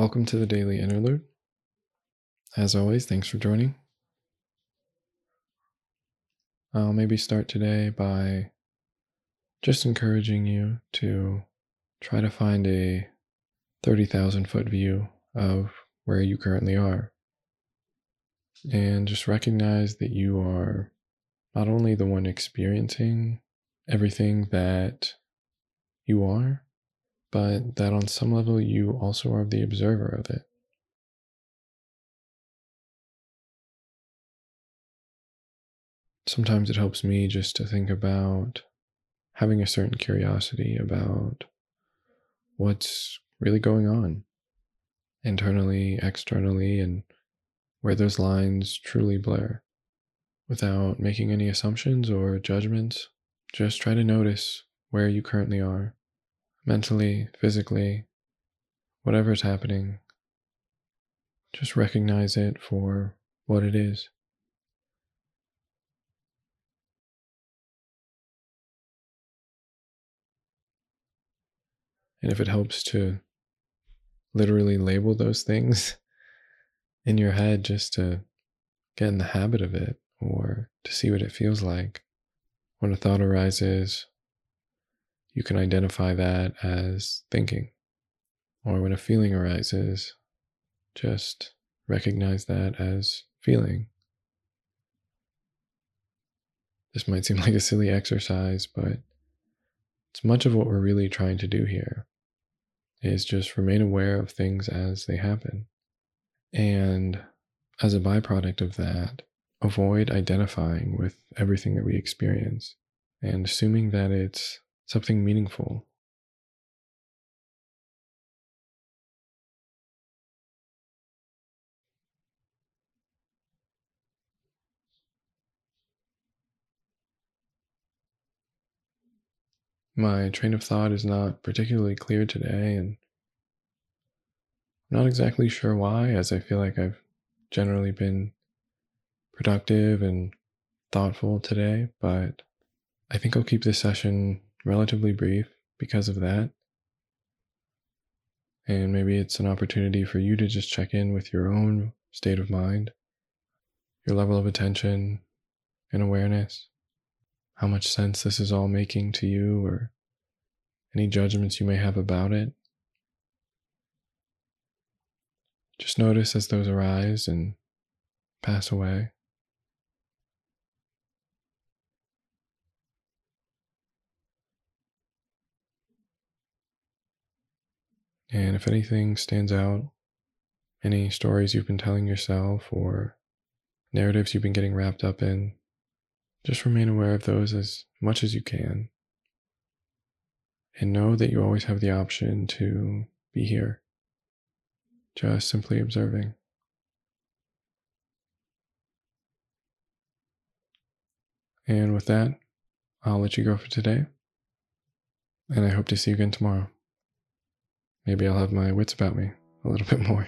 Welcome to the Daily Interlude. As always, thanks for joining. I'll maybe start today by just encouraging you to try to find a 30,000 foot view of where you currently are. And just recognize that you are not only the one experiencing everything that you are, but that on some level you also are the observer of it. Sometimes it helps me just to think about having a certain curiosity about what's really going on internally, externally, and where those lines truly blur without making any assumptions or judgments. Just try to notice where you currently are mentally, physically, whatever is happening, just recognize it for what it is. And if it helps to literally label those things in your head just to get in the habit of it or to see what it feels like when a thought arises you can identify that as thinking. Or when a feeling arises, just recognize that as feeling. This might seem like a silly exercise, but it's much of what we're really trying to do here is just remain aware of things as they happen. And as a byproduct of that, avoid identifying with everything that we experience and assuming that it's something meaningful. My train of thought is not particularly clear today, and I'm not exactly sure why, as I feel like I've generally been productive and thoughtful today, but I think I'll keep this session relatively brief because of that. And maybe it's an opportunity for you to just check in with your own state of mind, your level of attention and awareness, how much sense this is all making to you, or any judgments you may have about it. Just notice as those arise and pass away. And if anything stands out, any stories you've been telling yourself or narratives you've been getting wrapped up in, just remain aware of those as much as you can. And know that you always have the option to be here, just simply observing. And with that, I'll let you go for today. And I hope to see you again tomorrow maybe I'll have my wits about me a little bit more.